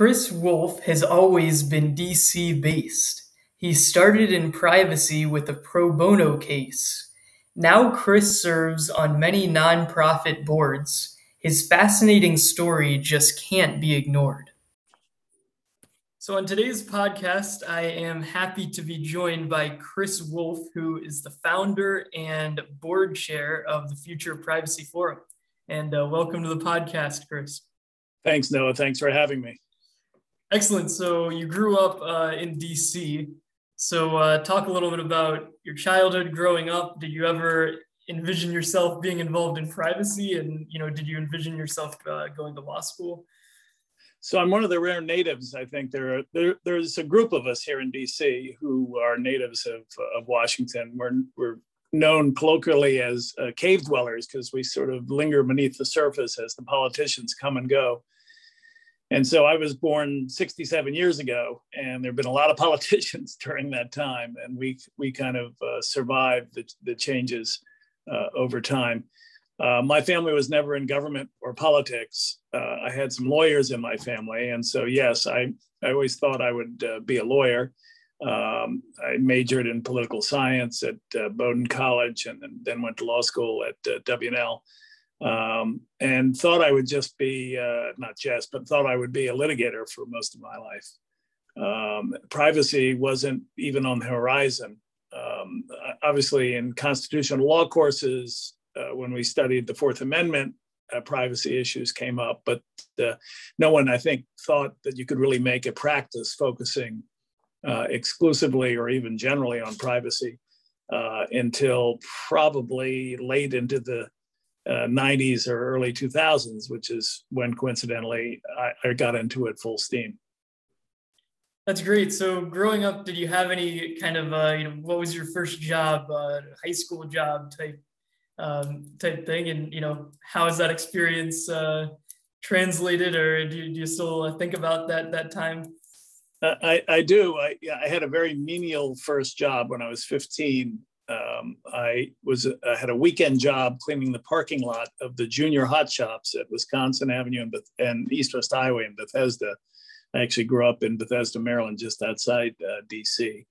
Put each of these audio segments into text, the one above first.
Chris Wolf has always been DC based. He started in privacy with a pro bono case. Now Chris serves on many nonprofit boards. His fascinating story just can't be ignored. So, on today's podcast, I am happy to be joined by Chris Wolf, who is the founder and board chair of the Future Privacy Forum. And uh, welcome to the podcast, Chris. Thanks, Noah. Thanks for having me. Excellent. So, you grew up uh, in DC. So, uh, talk a little bit about your childhood growing up. Did you ever envision yourself being involved in privacy? And, you know, did you envision yourself uh, going to law school? So I'm one of the rare natives. I think there, are, there there's a group of us here in DC who are natives of, of Washington. We're, we're known colloquially as uh, cave dwellers because we sort of linger beneath the surface as the politicians come and go. And so I was born 67 years ago, and there have been a lot of politicians during that time, and we we kind of uh, survived the, the changes uh, over time. Uh, my family was never in government or politics. Uh, I had some lawyers in my family, and so yes, I I always thought I would uh, be a lawyer. Um, I majored in political science at uh, Bowdoin College, and then, then, went to law school at W&L, um, and thought I would just be uh, not just, but thought I would be a litigator for most of my life. Um, privacy wasn't even on the horizon. Um, obviously, in constitutional law courses, uh, when we studied the Fourth Amendment, uh, privacy issues came up, but uh, no one, I think, thought that you could really make a practice focusing uh, exclusively or even generally on privacy uh, until probably late into the 90s uh, or early 2000s, which is when coincidentally I, I got into it full steam. That's great. So, growing up, did you have any kind of, uh, you know, what was your first job, uh, high school job type um, type thing. And you know, how has that experience uh, translated, or do you, do you still uh, think about that that time? I, I do. I, I had a very menial first job when I was 15. Um, I was I had a weekend job cleaning the parking lot of the Junior Hot Shoppes at Wisconsin Avenue and, Beth- and East West Highway in Bethesda. I actually grew up in Bethesda, Maryland, just outside uh, DC.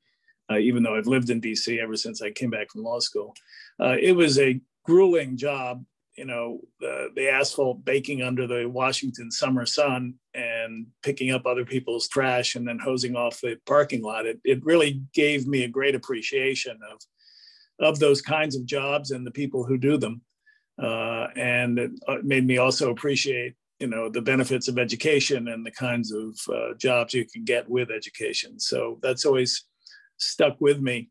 Uh, even though I've lived in DC ever since I came back from law school, uh, it was a grueling job you know the, asphalt baking under the washington summer sun and picking up other people's trash and then hosing off the parking lot it, it really gave me a great appreciation of of those kinds of jobs and the people who do them uh, and it uh, made me also appreciate you know the benefits of education and the kinds of uh, jobs you can get with education so that's always stuck with me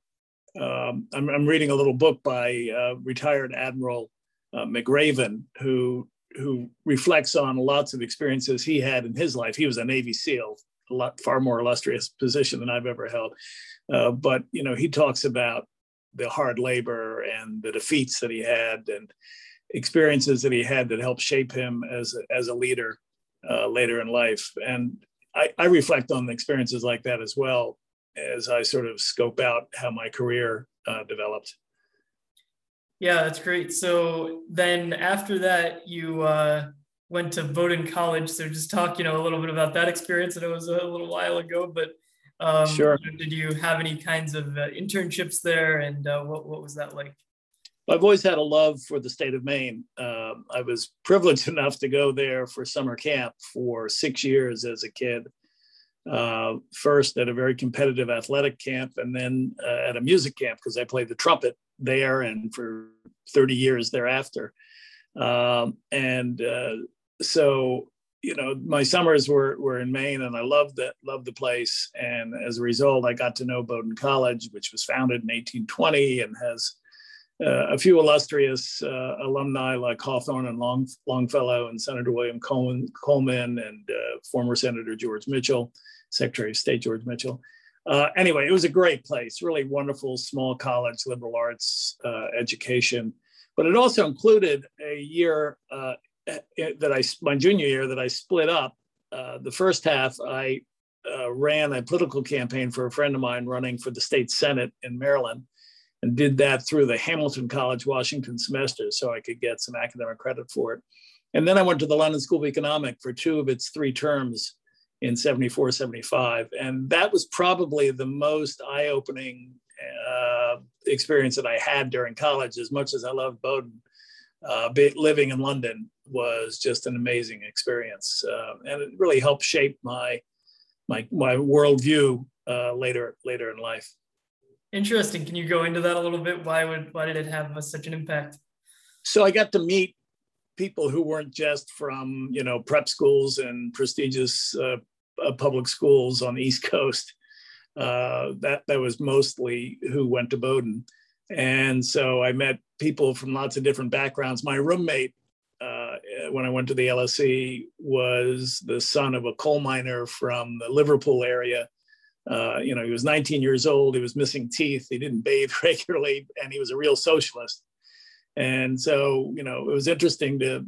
um, I'm, I'm, reading a little book by uh, retired Admiral uh, McRaven, who who reflects on lots of experiences he had in his life. He was a Navy SEAL, a lot far more illustrious position than I've ever held. Uh, but you know, he talks about the hard labor and the defeats that he had and experiences that he had that helped shape him as as a leader uh, later in life. And I, I reflect on experiences like that as well as I sort of scope out how my career uh, developed. Yeah, that's great. So then after that, you uh, went to Bowdoin College. So just talk, you know, a little bit about that experience. Know it was a little while ago, but um, sure. Did you have any kinds of uh, internships there, and uh, what what was that like? I've always had a love for the state of Maine. Um, I was privileged enough to go there for summer camp for six years as a kid uh, first at a very competitive athletic camp and then uh, at a music camp because I played the trumpet there and for 30 years thereafter. Um, and uh, so, you know, my summers were, were in Maine and I loved that, loved the place. And as a result, I got to know Bowdoin College, which was founded in 1820 and has uh, a few illustrious uh, alumni like Hawthorne and Long, Longfellow and Senator William Coleman, Coleman and uh, former Senator George Mitchell. Secretary of State George Mitchell. Uh, anyway, it was a great place, really wonderful small college, liberal arts uh, education. But it also included a year uh, that I, my junior year, that I split up. Uh, the first half, I uh, ran a political campaign for a friend of mine running for the state senate in Maryland, and did that through the Hamilton College Washington semester, so I could get some academic credit for it. And then I went to the London School of Economics for two of its three terms in 74, 75. And that was probably the most eye opening uh, experience that I had during college. As much as I loved Bowdoin, uh, living in London was just an amazing experience. Uh, and it really helped shape my, my, my worldview uh, later, later in life. Interesting. Can you go into that a little bit? Why would, why did it have such an impact? So I got to meet people who weren't just from you know prep schools and prestigious uh, uh, public schools on the East Coast. Uh, that that was mostly who went to Bowdoin, and so I met people from lots of different backgrounds. My roommate uh, when I went to the LSE was the son of a coal miner from the Liverpool area. Uh, you know, he was 19 years old. He was missing teeth. He didn't bathe regularly, and he was a real socialist. And so, you know, it was interesting to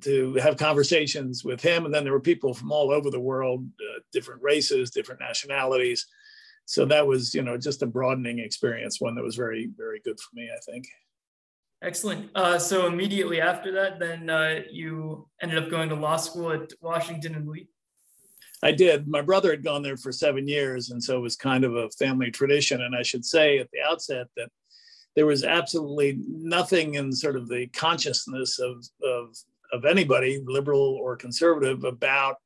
to have conversations with him. And then there were people from all over the world, uh, different races, different nationalities. So that was, you know, just a broadening experience, one that was very, very good for me, I think. Excellent. Uh, so immediately after that, then uh, you ended up going to law school at Washington and Lee. I did. My brother had gone there for seven years, and so it was kind of a family tradition. And I should say at the outset that there was absolutely nothing in sort of the consciousness of, of, of anybody, liberal or conservative, about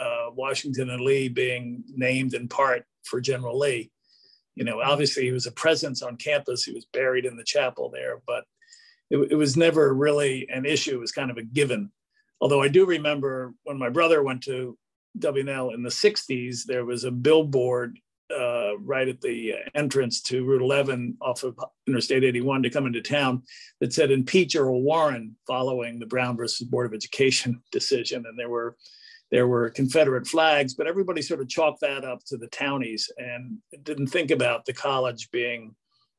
uh, Washington and Lee being named in part for General Lee. You know, obviously he was a presence on campus. He was buried in the chapel there, but it, it was never really an issue. It was kind of a given. Although I do remember when my brother went to W&L in the 60s, there was a billboard uh, right at the entrance to Route 11 off of Interstate 81 to come into town that said impeach Earl Warren following the Brown versus Board of Education decision. And there were there were Confederate flags, but everybody sort of chalked that up to the townies and didn't think about the college being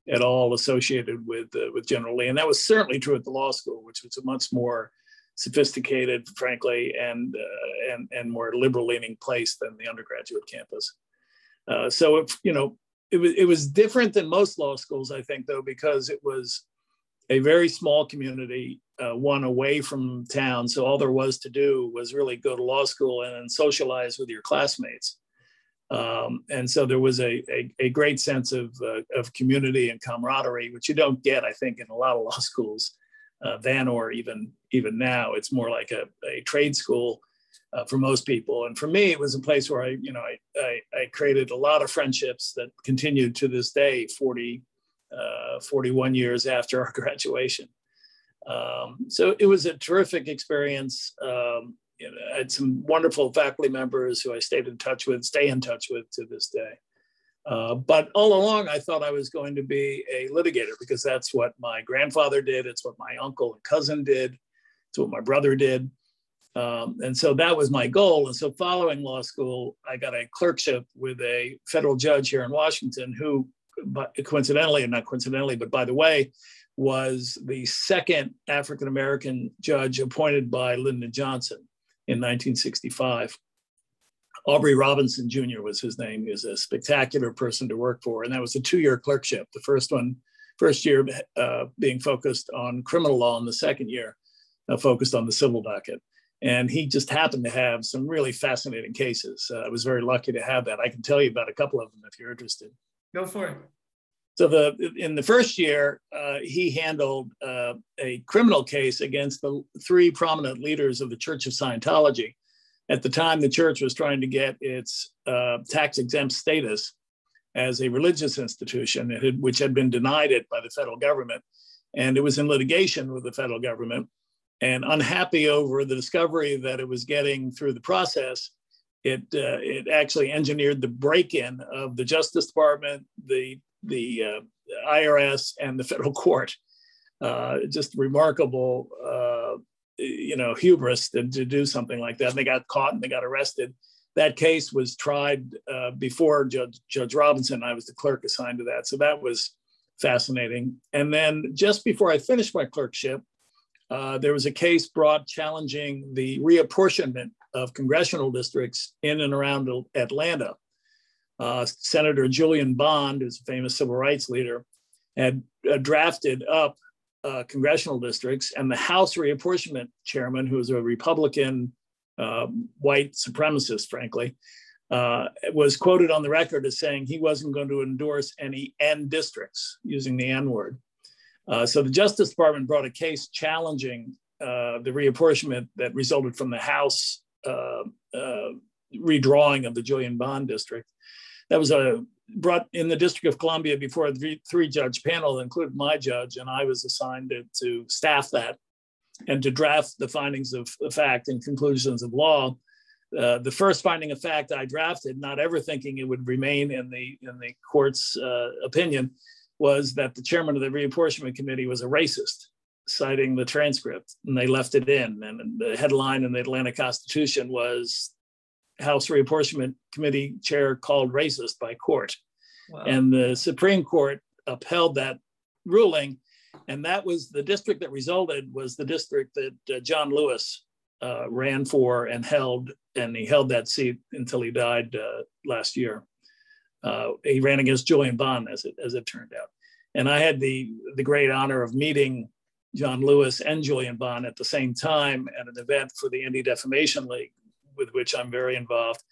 at all associated with uh, with General Lee. And that was certainly true at the law school, which was a much more sophisticated, frankly, and uh, and and more liberal leaning place than the undergraduate campus. Uh, so if, you know, it was it was different than most law schools, I think, though, because it was a very small community, uh, one away from town. So all there was to do was really go to law school and then socialize with your classmates. Um, and so there was a, a, a great sense of, uh, of community and camaraderie, which you don't get, I think, in a lot of law schools uh, then or even even now. It's more like a, a trade school uh, for most people. And for me, it was a place where I, you know, I, I, I created a lot of friendships that continued to this day, 40, uh, 41 years after our graduation. Um, so it was a terrific experience. Um, you know, I had some wonderful faculty members who I stayed in touch with, stay in touch with to this day. Uh, but all along, I thought I was going to be a litigator because that's what my grandfather did. It's what my uncle and cousin did. It's what my brother did. Um, and so that was my goal. And so following law school, I got a clerkship with a federal judge here in Washington who, coincidentally, and not coincidentally, but by the way, was the second African American judge appointed by Lyndon Johnson in 1965. Aubrey Robinson Jr. was his name. He was a spectacular person to work for. And that was a two year clerkship. The first one, first year uh, being focused on criminal law, and the second year uh, focused on the civil docket and he just happened to have some really fascinating cases. Uh, I was very lucky to have that. I can tell you about a couple of them if you're interested. Go for it. So the in the first year, uh, he handled uh, a criminal case against the three prominent leaders of the Church of Scientology. At the time, the church was trying to get its uh, tax exempt status as a religious institution, had, which had been denied it by the federal government, and it was in litigation with the federal government and unhappy over the discovery that it was getting through the process, it uh, it actually engineered the break-in of the Justice Department, the the uh, IRS, and the federal court. Uh, just remarkable, uh, you know, hubris to, to, do something like that. And they got caught and they got arrested. That case was tried uh, before Judge Judge Robinson. I was the clerk assigned to that, so that was fascinating. And then just before I finished my clerkship, uh, there was a case brought challenging the reapportionment of congressional districts in and around Atlanta. Uh, Senator Julian Bond, who's a famous civil rights leader, had uh, drafted up uh, congressional districts, and the House reapportionment chairman, who was a Republican uh, white supremacist, frankly, uh, was quoted on the record as saying he wasn't going to endorse any N districts using the N word. Uh, so the Justice Department brought a case challenging the reapportionment that resulted from the House redrawing of the Julian Bond district. That was a brought in the District of Columbia before a three judge panel included my judge, and I was assigned to, to staff that and to draft the findings of fact and conclusions of law. Uh, the first finding of fact I drafted, not ever thinking it would remain in the in the court's uh, opinion, was that the chairman of the reapportionment committee was a racist, citing the transcript, and they left it in. And the headline in the Atlanta Constitution was House Reapportionment Committee chair called racist by court. Wow. And the Supreme Court upheld that ruling. And that was the district that resulted was the district that uh, John Lewis uh, ran for and held, and he held that seat until he died uh, last year. Uh, he ran against Julian Bond, as it as it turned out, and I had the the great honor of meeting John Lewis and Julian Bond at the same time at an event for the Anti Defamation League, with which I'm very involved.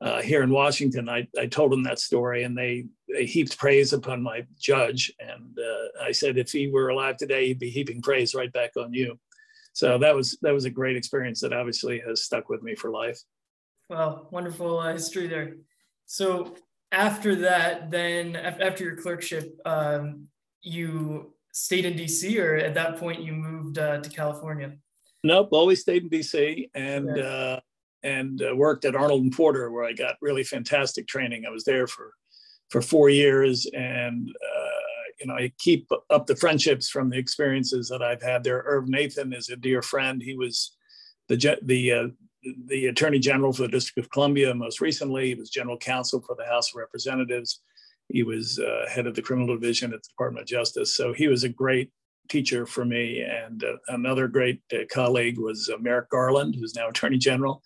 Uh, here in Washington, I, I told them that story, and they, they heaped praise upon my judge. And uh, I said, if he were alive today, he'd be heaping praise right back on you. So that was that was a great experience that obviously has stuck with me for life. Well, wonderful uh, history there. So after that, then after your clerkship, um, you stayed in DC, or at that point you moved uh, to California? Nope, always stayed in DC and yeah. And uh, worked at Arnold and Porter, where I got really fantastic training. I was there for for four years, and uh, you know I keep up the friendships from the experiences that I've had there. Irv Nathan is a dear friend. He was the the uh, the Attorney General for the District of Columbia most recently. He was General Counsel for the House of Representatives. He was uh, head of the Criminal Division at the Department of Justice. So he was a great teacher for me. And uh, another great uh, colleague was Merrick Garland, who's now Attorney General,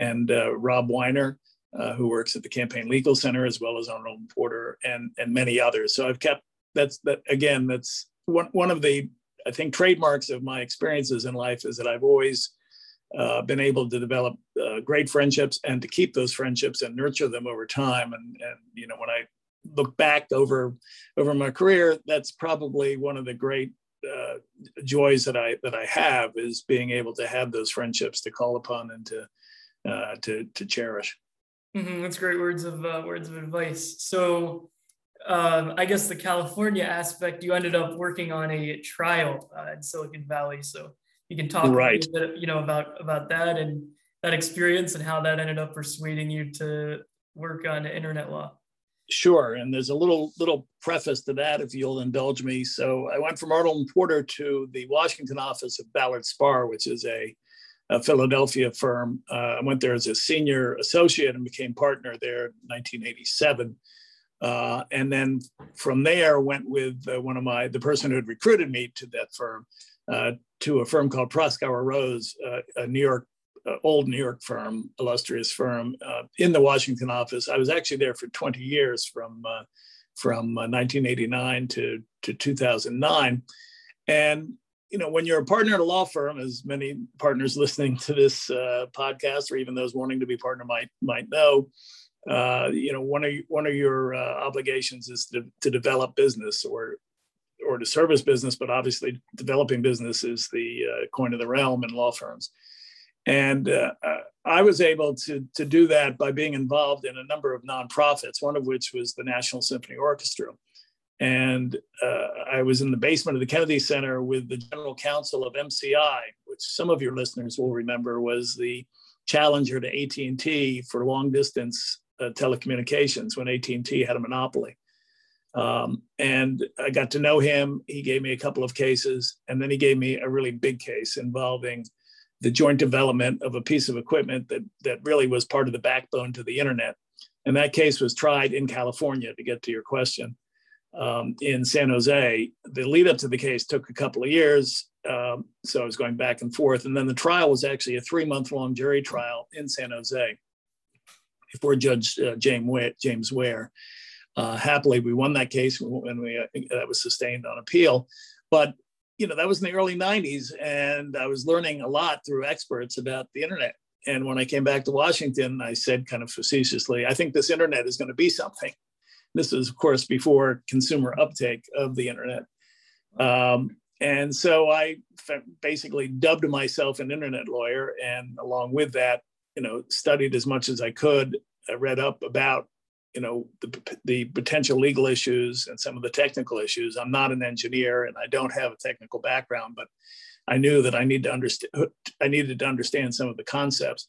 and uh, Rob Weiner, uh, who works at the Campaign Legal Center, as well as Arnold Porter, and and many others. So I've kept that's that again. That's one one of the I think trademarks of my experiences in life is that I've always uh, been able to develop uh, great friendships and to keep those friendships and nurture them over time. And, and you know, when I look back over over my career, that's probably one of the great uh, joys that I that I have is being able to have those friendships to call upon and to uh, to to cherish. Mm-hmm. That's great words of uh, words of advice. So. Um, I guess the California aspect, you ended up working on a trial uh, in Silicon Valley. So you can talk right. Bit, you know, about about that and that experience and how that ended up persuading you to work on internet law. Sure, and there's a little little preface to that, if you'll indulge me. So I went from Arnold and Porter to the Washington office of Ballard Spahr, which is a, a Philadelphia firm. Uh, I went there as a senior associate and became partner there in 1987. Uh, and then from there went with uh, one of my the person who had recruited me to that firm uh, to a firm called Proskauer Rose, uh, a New York, uh, old New York firm, illustrious firm, in the Washington office. I was actually there for 20 years from from 1989 to to 2009, and you know when you're a partner at a law firm, as many partners listening to this podcast or even those wanting to be partner might might know. you know, one of one of your obligations is to, to develop business or or to service business, but obviously developing business is the uh, coin of the realm in law firms. And uh, uh, I was able to, to do that by being involved in a number of nonprofits, one of which was the National Symphony Orchestra. And uh, I was in the basement of the Kennedy Center with the general counsel of MCI, which some of your listeners will remember was the challenger to AT&T for long distance uh, telecommunications when AT&T had a monopoly. Um, and I got to know him. He gave me a couple of cases, and then he gave me a really big case involving the joint development of a piece of equipment that, that really was part of the backbone to the internet. And that case was tried in California, to get to your question, um, in San Jose. The lead up to the case took a couple of years. Um, so I was going back and forth. And then the trial was actually a three month long jury trial in San Jose before Judge uh, James, James Ware. Uh, happily, we won that case when we uh, that was sustained on appeal. But you know that was in the early '90s, and I was learning a lot through experts about the internet. and when I came back to Washington, I said kind of facetiously, I think this internet is going to be something. This was, of course, before consumer uptake of the internet. Um, and so I basically dubbed myself an internet lawyer, and along with that, you know, studied as much as I could. I read up about, you know, the, the potential legal issues and some of the technical issues. I'm not an engineer, and I don't have a technical background, but I knew that I need to understand. I needed to understand some of the concepts,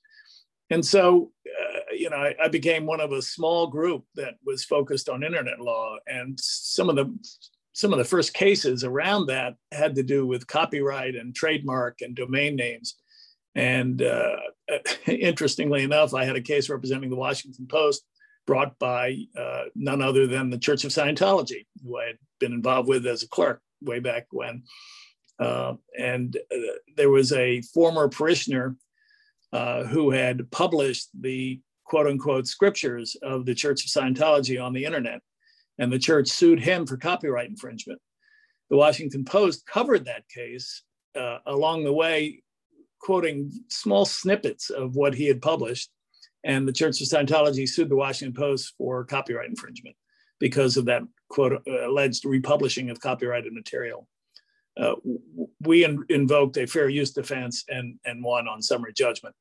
and so uh, you know, I, I, became one of a small group that was focused on internet law, and some of the some of the first cases around that had to do with copyright and trademark and domain names. And uh, interestingly enough, I had a case representing the Washington Post brought by uh, none other than the Church of Scientology, who I had been involved with as a clerk way back when. Uh, and uh, there was a former parishioner uh, who had published the quote unquote scriptures of the Church of Scientology on the internet and the church sued him for copyright infringement. The Washington Post covered that case uh, along the way, quoting small snippets of what he had published. And the Church of Scientology sued the Washington Post for copyright infringement because of that quote uh, alleged republishing of copyrighted material. Uh, we in, invoked a fair use defense and, and won on summary judgment.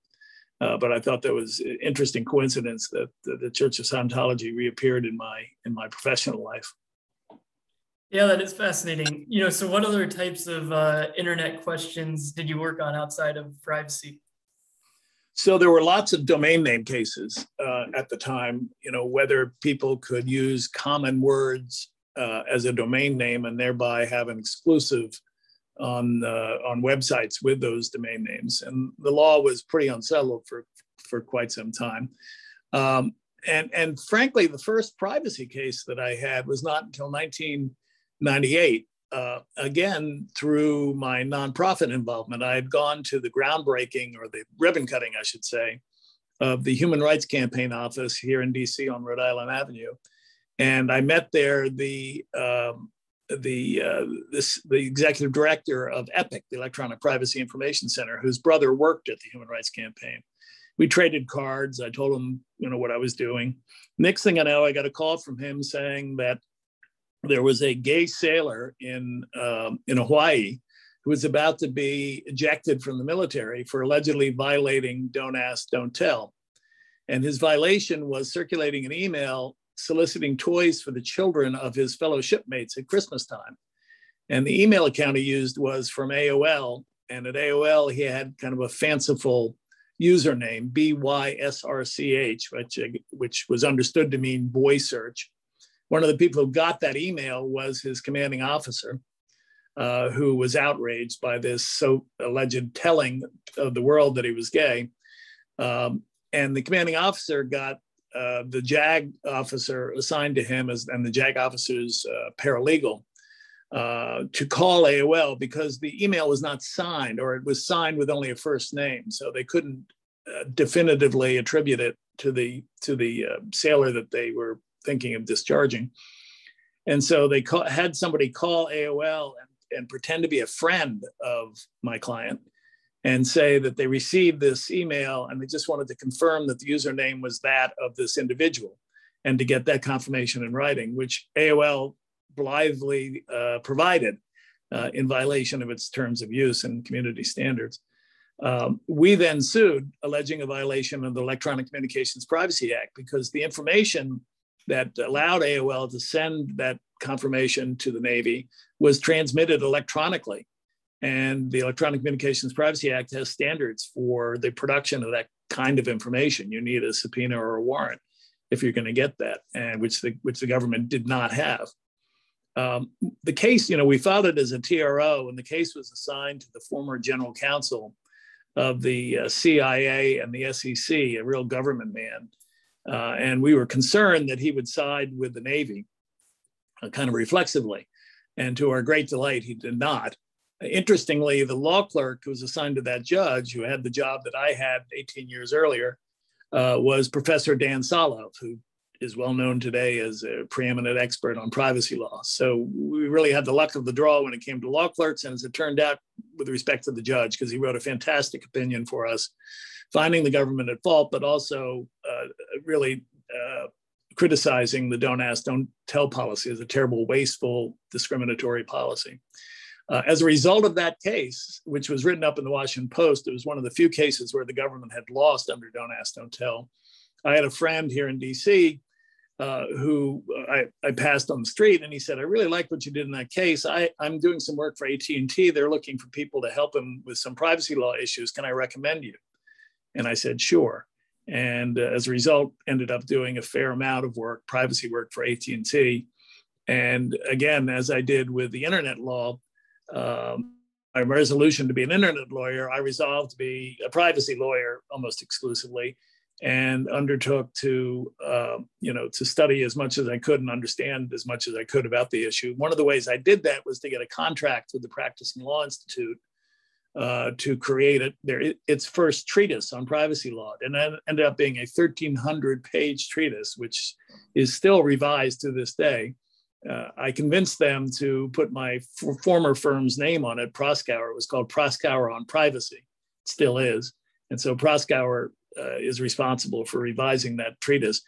Uh, but I thought that was an interesting coincidence that the, the, Church of Scientology reappeared in my in my professional life. Yeah, that is fascinating. You know, so what other types of uh, internet questions did you work on outside of privacy? So there were lots of domain name cases uh, at the time. You know, whether people could use common words uh, as a domain name and thereby have an exclusive on uh, on websites with those domain names, and the law was pretty unsettled for for quite some time. Um, and and frankly, the first privacy case that I had was not until 1998. Uh, again, through my nonprofit involvement, I had gone to the groundbreaking or the ribbon cutting, I should say, of the Human Rights Campaign office here in DC on Rhode Island Avenue. And I met there the um, the uh, this the executive director of EPIC, the Electronic Privacy Information Center, whose brother worked at the Human Rights Campaign. We traded cards. I told him, you know, what I was doing. Next thing I know, I got a call from him saying that there was a gay sailor in um, in Hawaii who was about to be ejected from the military for allegedly violating "Don't Ask, Don't Tell," and his violation was circulating an email soliciting toys for the children of his fellow shipmates at Christmas time. And the email account he used was from AOL. And at AOL, he had kind of a fanciful username, BYSRCH, which, which was understood to mean boy search. One of the people who got that email was his commanding officer, uh, who was outraged by this so alleged telling of the world that he was gay. Um, and the commanding officer got uh, the JAG officer assigned to him as, and the JAG officer's uh, paralegal uh, to call AOL because the email was not signed or it was signed with only a first name. So they couldn't uh, definitively attribute it to the, to the uh, sailor that they were thinking of discharging. And so they had somebody call AOL and, and pretend to be a friend of my client and say that they received this email and they just wanted to confirm that the username was that of this individual and to get that confirmation in writing, which AOL blithely uh, provided uh, in violation of its terms of use and community standards. Um, we then sued, alleging a violation of the Electronic Communications Privacy Act because the information that allowed AOL to send that confirmation to the Navy was transmitted electronically and the Electronic Communications Privacy Act has standards for the production of that kind of information. You need a subpoena or a warrant if you're going to get that, and which the which the government did not have. Um, the case, you know, we filed it as a TRO, and the case was assigned to the former general counsel of the uh, CIA and the SEC, a real government man, uh, and we were concerned that he would side with the Navy, uh, kind of reflexively. And to our great delight, he did not. Interestingly, the law clerk who was assigned to that judge, who had the job that I had 18 years earlier, uh, was Professor Dan Solove, who is well known today as a preeminent expert on privacy law. So we really had the luck of the draw when it came to law clerks. And as it turned out, with respect to the judge, because he wrote a fantastic opinion for us, finding the government at fault, but also uh, really uh, criticizing the don't ask, don't tell policy as a terrible, wasteful, discriminatory policy. Uh, as a result of that case, which was written up in the Washington Post, it was one of the few cases where the government had lost under Don't Ask, Don't Tell. I had a friend here in DC uh, who I, I, passed on the street and he said, I really like what you did in that case. I, I'm doing some work for AT&T. They're looking for people to help them with some privacy law issues. Can I recommend you? And I said, sure. And uh, as a result, ended up doing a fair amount of work, privacy work for AT&T. And again, as I did with the internet law, um, my resolution to be an internet lawyer, I resolved to be a privacy lawyer almost exclusively and undertook to uh, you know to study as much as I could and understand as much as I could about the issue. One of the ways I did that was to get a contract with the Practicing Law Institute uh, to create it, their, its first treatise on privacy law, and that ended up being a 1,300 page treatise, which is still revised to this day. Uh, I convinced them to put my former firm's name on it, Proskauer. It was called Proskauer on Privacy, it still is. And so Proskauer uh, is responsible for revising that treatise.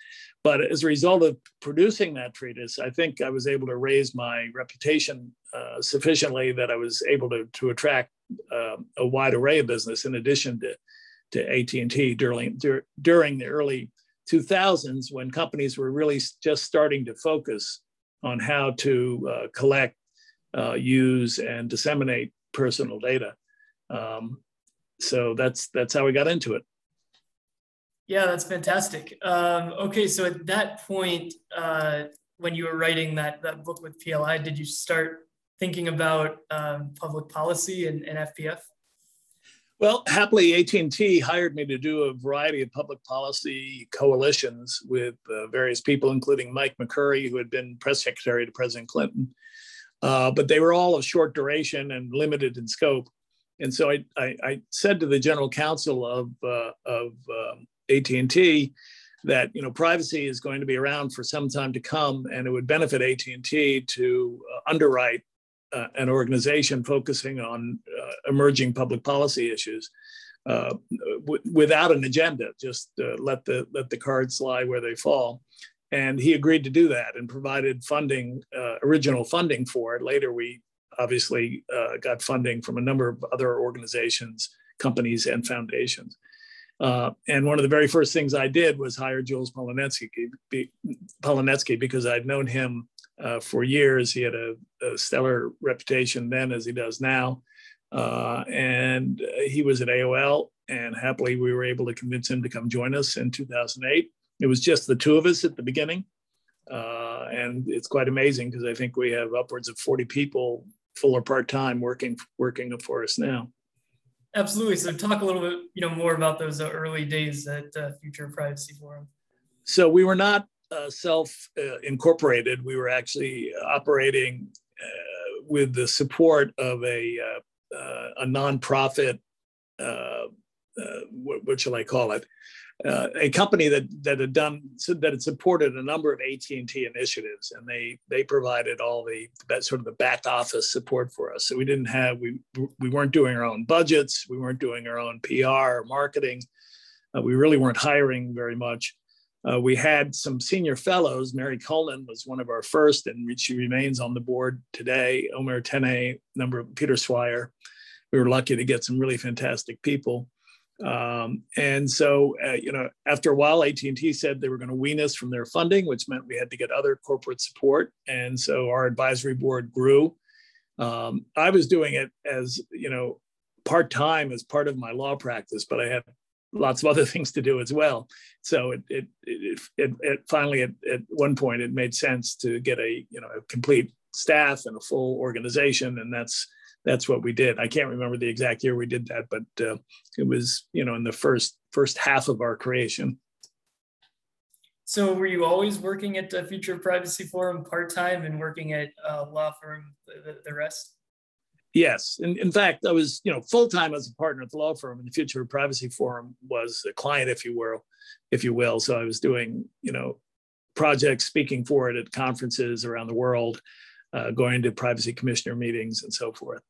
But as a result of producing that treatise, I think I was able to raise my reputation uh, sufficiently that I was able to, to attract uh, a wide array of business in addition to, to AT&T during, during the early 2000s when companies were really just starting to focus on how to uh, collect, uh, use, and disseminate personal data. Um, so that's that's how we got into it. Yeah, that's fantastic. Um, okay, so at that point, uh, when you were writing that that book with PLI, did you start thinking about um, public policy and, and FPF? Well, happily, AT&T hired me to do a variety of public policy coalitions with uh, various people, including Mike McCurry, who had been press secretary to President Clinton. Uh, but they were all of short duration and limited in scope. And so I, I, I said to the general counsel of, uh, of um, AT&T that you know privacy is going to be around for some time to come and it would benefit AT&T to uh, underwrite uh, an organization focusing on uh, emerging public policy issues uh, w- without an agenda just uh, let the let the cards lie where they fall. And he agreed to do that and provided funding uh, original funding for it. Later we obviously got funding from a number of other organizations companies and foundations. Uh, and one of the very first things I did was hire Jules Polonetsky, Polonetsky because I'd known him uh, for years. He had a, a, stellar reputation then as he does now. Uh, and he was at AOL, and happily we were able to convince him to come join us in 2008. It was just the two of us at the beginning. Uh, and it's quite amazing because I think we have upwards of 40 people, full or part time, working working for us now. Absolutely. So talk a little bit, you know, more about those early days at uh, Future Privacy Forum. So we were not uh, self-incorporated. Uh, we were actually operating uh, with the support of a uh, a nonprofit. What, what, shall I call it? uh, a company that that had done that had supported a number of AT&T initiatives, and they they provided all the sort of the back office support for us. So we didn't have we we weren't doing our own budgets, we weren't doing our own PR or marketing, uh, we really weren't hiring very much. Uh, we had some senior fellows. Mary Culnan was one of our first, and she remains on the board today. Omer Tene, number Peter Swire. We were lucky to get some really fantastic people. Um, and so, uh, you know, after a while, AT&T said they were going to wean us from their funding, which meant we had to get other corporate support. And so our advisory board grew. Um, I was doing it as, you know, part-time as part of my law practice, but I had lots of other things to do as well. So it, it, it, it, it finally, at, at one point, it made sense to get a, you know, a complete staff and a full organization. And that's, that's what we did. I can't remember the exact year we did that, but uh, it was you know in the first first half of our creation. So were you always working at the Future Privacy Forum part time and working at a law firm the, the rest? Yes, in, in fact, I was you know full time as a partner at the law firm, and the Future Privacy Forum was a client, if you will, if you will. So I was doing you know projects, speaking for it at conferences around the world, uh, going to privacy commissioner meetings and so forth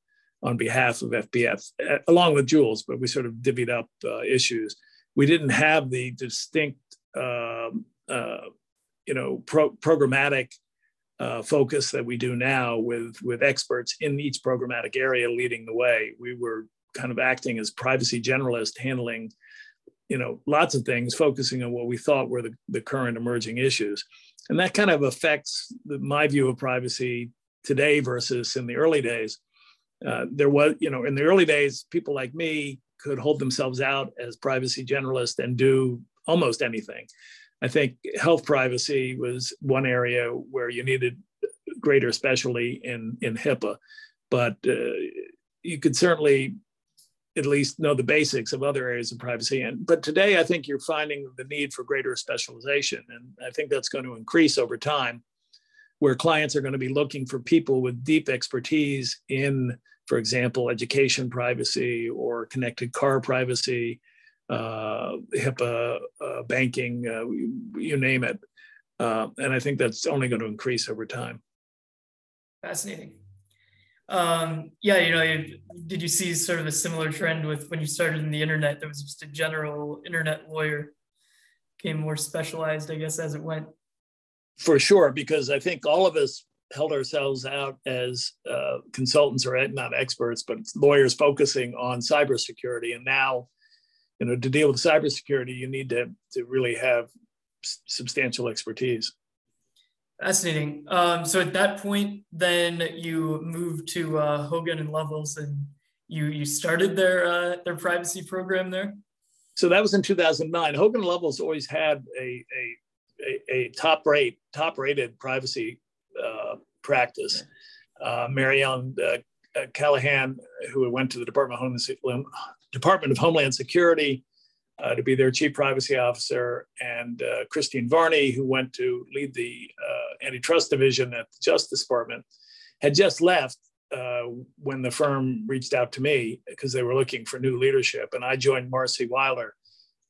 on behalf of FPF, uh, along with Jules, but we sort of divvied up uh, issues. We didn't have the distinct, um, uh, you know, pro- programmatic uh, focus that we do now with with experts in each programmatic area leading the way. We were kind of acting as privacy generalist, handling, you know, lots of things, focusing on what we thought were the, the current emerging issues, and that kind of affects the, my view of privacy today versus in the early days uh, there was, you know, in the early days, people like me could hold themselves out as privacy generalists and do almost anything. I think health privacy was one area where you needed greater specialty in in HIPAA, but uh, you could certainly at least know the basics of other areas of privacy. And but today, I think you're finding the need for greater specialization, and I think that's going to increase over time, where clients are going to be looking for people with deep expertise in for example, education privacy or connected car privacy, uh, HIPAA, uh, banking, uh, you name it. Uh, and I think that's only going to increase over time. Fascinating. Um, yeah, you know, did you see sort of a similar trend with when you started in the internet? There was just a general internet lawyer, became more specialized, I guess, as it went. For sure, because I think all of us held ourselves out as uh, consultants or not experts, but lawyers focusing on cybersecurity. And now, you know, to deal with cybersecurity, you need to, to really have substantial expertise. Fascinating. Um, so at that point, then you moved to uh, Hogan and Lovells, and you you started their uh, their privacy program there. So that was in 2009. Hogan and Lovells always had a, a a, a top rate top rated privacy uh, practice. Uh, Mary Ellen uh, uh, Callahan, who went to the Department of Homeland, Department of Homeland Security uh, to be their chief privacy officer, and uh, Christine Varney, who went to lead the antitrust division at the Justice Department, had just left when the firm reached out to me because they were looking for new leadership, and I joined Marcy Wilder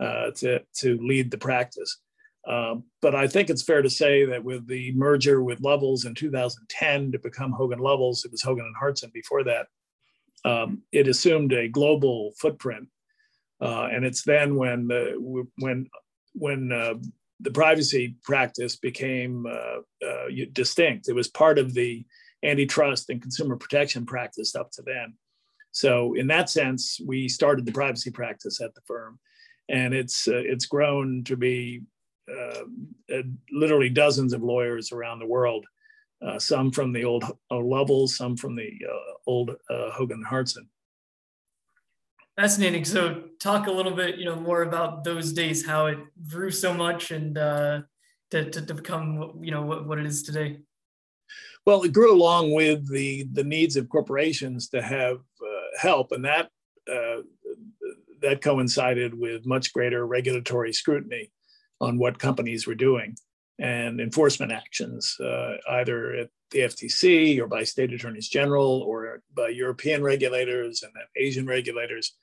to to lead the practice. Um, but I think it's fair to say that with the merger with Lovells in 2010 to become Hogan Lovells, it was Hogan and Hartson before that, um, it assumed a global footprint. Uh, and it's then when the when when uh, the privacy practice became uh, uh distinct. It was part of the antitrust and consumer protection practice up to then. So in that sense, we started the privacy practice at the firm, and it's uh, it's grown to be uh, literally dozens of lawyers around the world, uh, some from the old Lovells, some from the old Hogan Hartson. Fascinating. So, talk a little bit, you know, more about those days, how it grew so much, and uh, to, to, to become, you know, what, what it is today. Well, it grew along with the the needs of corporations to have uh, help, and that uh, that coincided with much greater regulatory scrutiny on what companies were doing and enforcement actions, uh, either at the FTC or by state attorneys general or by European regulators and Asian regulators.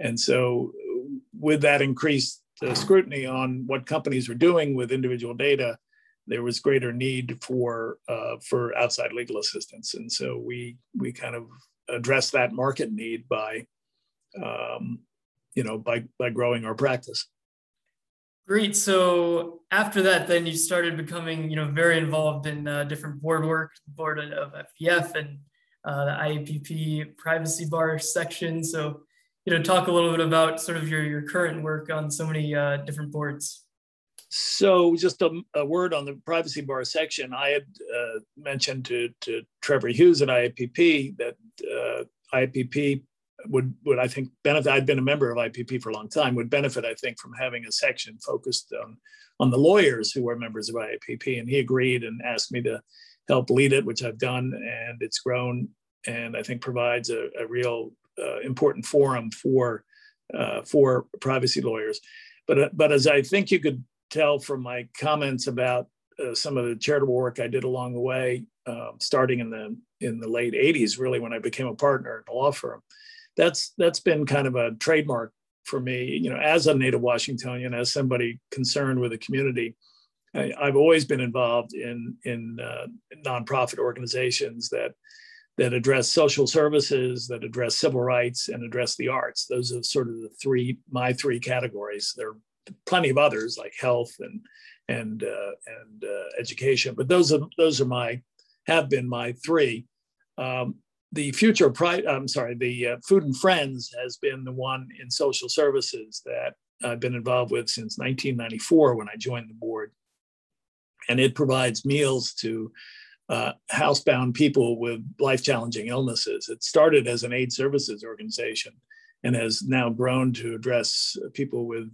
And so, with that increased uh, scrutiny on what companies were doing with individual data, there was greater need for uh, for outside legal assistance. And so we we kind of addressed that market need by um, you know by by growing our practice. Great. So after that, then you started becoming, you know, very involved in uh, different board work, board of FPF and uh, the IAPP privacy bar section. So, you know, talk a little bit about sort of your, your current work on so many uh, different boards. So just a, a, word on the privacy bar section. I had uh, mentioned to, to Trevor Hughes at IAPP that uh, IAPP would would I think benefit. I'd been a member of IAPP for a long time. Would benefit, I think, from having a section focused on on the lawyers who are members of IAPP. And he agreed and asked me to help lead it, which I've done, and it's grown and I think provides a, a real uh, important forum for uh, for privacy lawyers. But uh, but as I think you could tell from my comments about uh, some of the charitable work I did along the way, um, starting in the in the late '80s, really when I became a partner at a law firm that's that's been kind of a trademark for me you know as a native washingtonian as somebody concerned with the community I, have always been involved in in uh, nonprofit organizations that that address social services, that address civil rights, and address the arts. Those are sort of the three my three categories. There are plenty of others like health and and uh, and uh, education, but those are those are my have been my three. Um, the future pride i'm sorry the uh, food and friends has been the one in social services that i've been involved with since 1994 when i joined the board. And it provides meals to uh, housebound people with life challenging illnesses. It started as an AIDS services organization and has now grown to address people with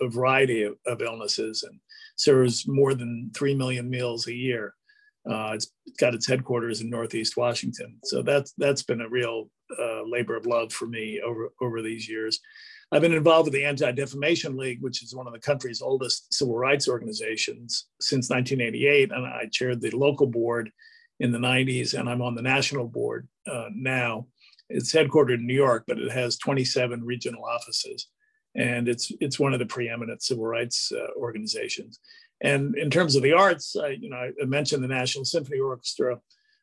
a, variety of, of illnesses and serves more than 3 million meals a year uh, it's got its headquarters in Northeast Washington. So that's that's been a real uh, labor of love for me over over these years. I've been involved with the Anti-Defamation League, which is one of the country's oldest civil rights organizations since 1988, and I chaired the local board in the 90s, and I'm on the national board uh, now. It's headquartered in New York, but it has 27 regional offices, and it's it's one of the preeminent civil rights uh, organizations. And in terms of the arts, I, you know, I mentioned the National Symphony Orchestra.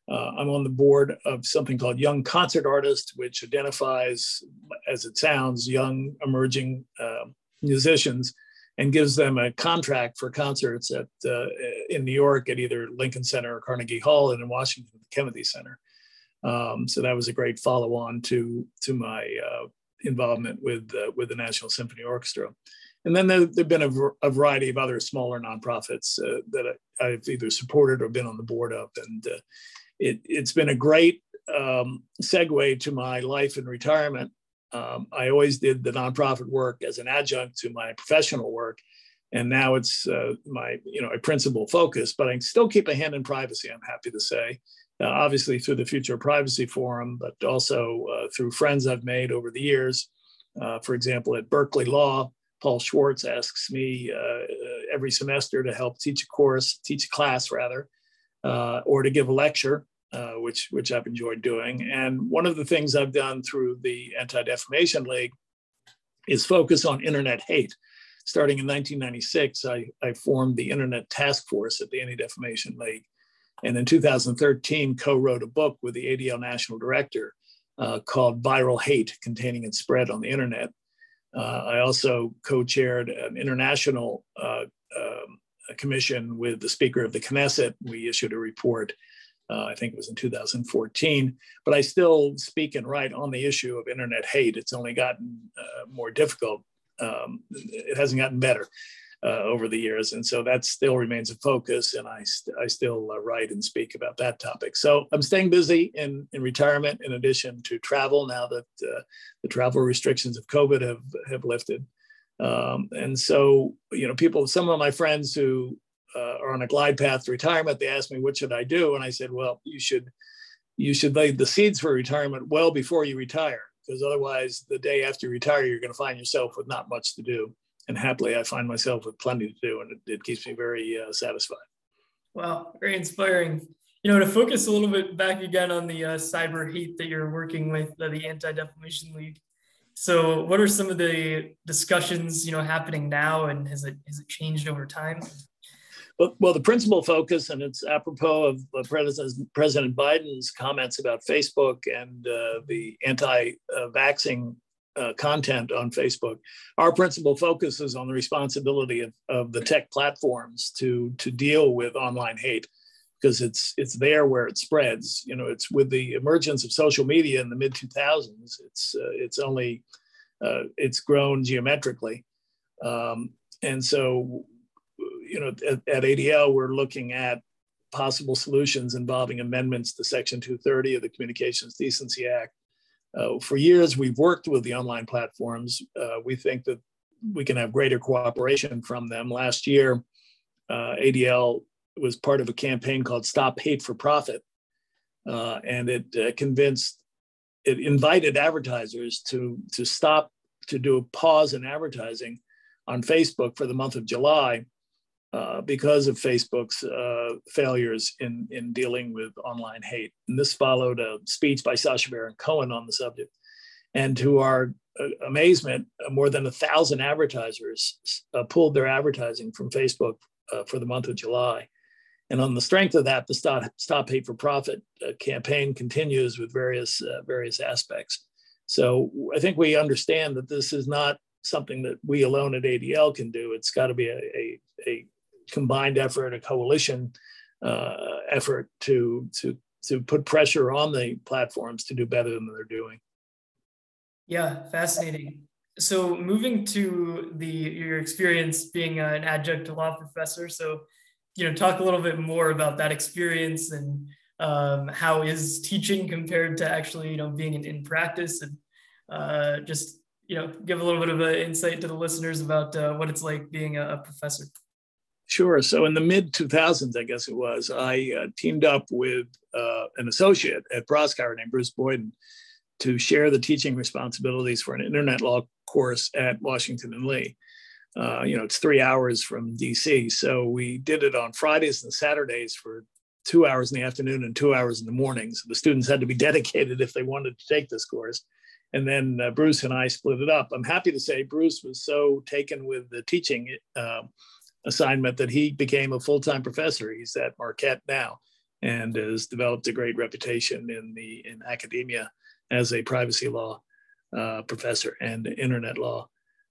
Uh, I'm on the board of something called Young Concert Artist, which identifies, as it sounds, young emerging uh, musicians and gives them a contract for concerts at uh, in New York at either Lincoln Center or Carnegie Hall, and in Washington, the Kennedy Center. Um, so that was a great follow-on to to my uh, involvement with uh, with the National Symphony Orchestra. And then there, have been a, a, variety of other smaller nonprofits uh, that I, have either supported or been on the board of. And uh, it, has been a great um, segue to my life in retirement. Um, I always did the nonprofit work as an adjunct to my professional work. And now it's uh, my, you know, a principal focus, but I still keep a hand in privacy, I'm happy to say. Uh, obviously through the Future Privacy Forum, but also uh, through friends I've made over the years. Uh, for example, at Berkeley Law, Paul Schwartz asks me uh, every semester to help teach a course, teach a class rather, uh, or to give a lecture, uh, which which I've enjoyed doing. And one of the things I've done through the Anti Defamation League is focus on internet hate. Starting in 1996, I, I formed the Internet Task Force at the Anti Defamation League, and in 2013, co-wrote a book with the ADL National Director uh, called "Viral Hate: Containing its Spread on the Internet." Uh, I also co-chaired an international uh, um, commission with the Speaker of the Knesset. We issued a report, uh, I think it was in 2014, but I still speak and write on the issue of internet hate. It's only gotten uh, more difficult. Um, it hasn't gotten better uh, over the years. And so that still remains a focus. And I, st- I still uh, write and speak about that topic. So I'm staying busy in, in retirement in addition to travel now that uh, the travel restrictions of COVID have, have lifted. Um, and so, you know, people, some of my friends who uh, are on a glide path to retirement, they asked me, what should I do? And I said, well, you should, you should lay the seeds for retirement well before you retire because otherwise the day after you retire, you're going to find yourself with not much to do and happily I find myself with plenty to do, and it, it keeps me very uh, satisfied. Wow, very inspiring. You know, to focus a little bit back again on the uh, cyber hate that you're working with, uh, the Anti Defamation League. So, what are some of the discussions you know happening now, and has it has it changed over time? Well, well, the principal focus, and it's apropos of uh, President, President Biden's comments about Facebook and uh, the anti-vaxxing uh, content on Facebook. Our principal focus is on the responsibility of, of the tech platforms to to deal with online hate because it's it's there where it spreads. You know, it's with the emergence of social media in the mid 2000s. It's uh, it's only uh, it's grown geometrically, um, and so you know at, at ADL we're looking at possible solutions involving amendments to Section 230 of the Communications Decency Act uh, for years, we've worked with the online platforms. Uh, we think that we can have greater cooperation from them. Last year, uh, ADL was part of a campaign called Stop Hate for Profit, uh, and it uh, convinced, it invited advertisers to to stop to do a pause in advertising on Facebook for the month of July uh, because of Facebook's uh, failures in, in dealing with online hate. And this followed a speech by Sacha Baron Cohen on the subject. And to our uh, amazement, uh, more than a thousand advertisers uh, pulled their advertising from Facebook for the month of July. And on the strength of that, the Stop, Stop Hate for Profit campaign continues with various various aspects. So I think we understand that this is not something that we alone at ADL can do. It's got to be a, a, a, combined effort, a coalition uh, effort to to to put pressure on the platforms to do better than they're doing. Yeah, fascinating. So moving to the your experience being an adjunct law professor, so you know talk a little bit more about that experience and um, how is teaching compared to actually you know being in, in practice and uh, just you know give a little bit of an insight to the listeners about uh, what it's like being a, a, professor. Sure. So in the mid 2000s, I guess it was, I uh, teamed up with uh, an associate at Proskauer named Bruce Boyden to share the teaching responsibilities for an internet law course at Washington and Lee. Uh, you know, it's three hours from DC. So we did it on Fridays and Saturdays for two hours in the afternoon and two hours in the morning. So the students had to be dedicated if they wanted to take this course. And then uh, Bruce and I split it up. I'm happy to say Bruce was so taken with the teaching uh, assignment that he became a full time professor. He's at Marquette now and has developed a great reputation in the in academia as a privacy law uh, professor and internet law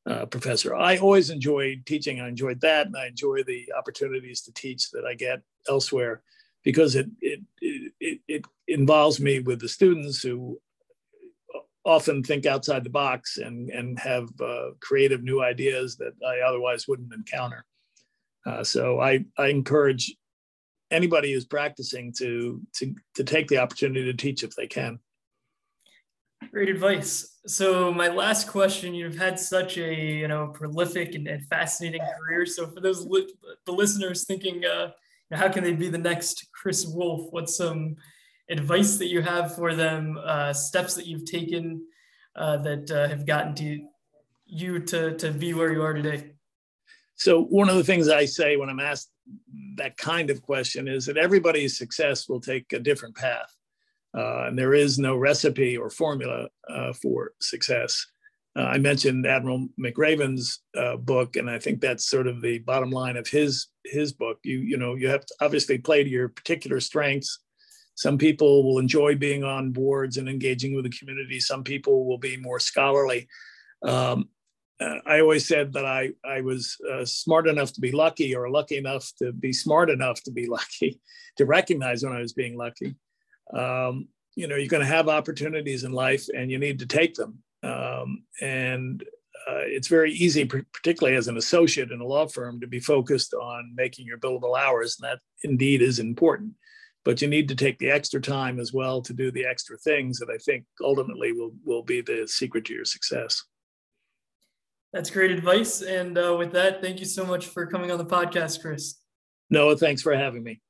uh, professor. I always enjoyed teaching. I enjoyed that, and I enjoy the opportunities to teach that I get elsewhere because it it it, it involves me with the students who often think outside the box and and have uh, creative new ideas that I otherwise wouldn't encounter. Uh, so I I encourage anybody who's practicing to to to take the opportunity to teach if they can. Great advice. So my last question, you've had such a you know prolific and, and fascinating career. So for those li- the listeners thinking, uh, how can they be the next Chris Wolf? What's some advice that you have for them? Uh, steps that you've taken uh, that uh, have gotten to you to to be where you are today. So one of the things I say when I'm asked that kind of question is that everybody's success will take a different path. Uh, and there is no recipe or formula uh, for success. Uh, I mentioned Admiral McRaven's uh, book, and I think that's sort of the bottom line of his his book. You you know you have to obviously play to your particular strengths. Some people will enjoy being on boards and engaging with the community. Some people will be more scholarly. Um, uh, I always said that I I was uh, smart enough to be lucky, or lucky enough to be smart enough to be lucky, to recognize when I was being lucky um, you know, you're going to have opportunities in life and you need to take them. Um, and uh, it's very easy, particularly as an associate in a law firm, to be focused on making your billable hours. And that indeed is important. But you need to take the extra time as well to do the extra things that I think ultimately will, will be the secret to your success. That's great advice. And uh, with that, thank you so much for coming on the podcast, Chris. Noah, thanks for having me.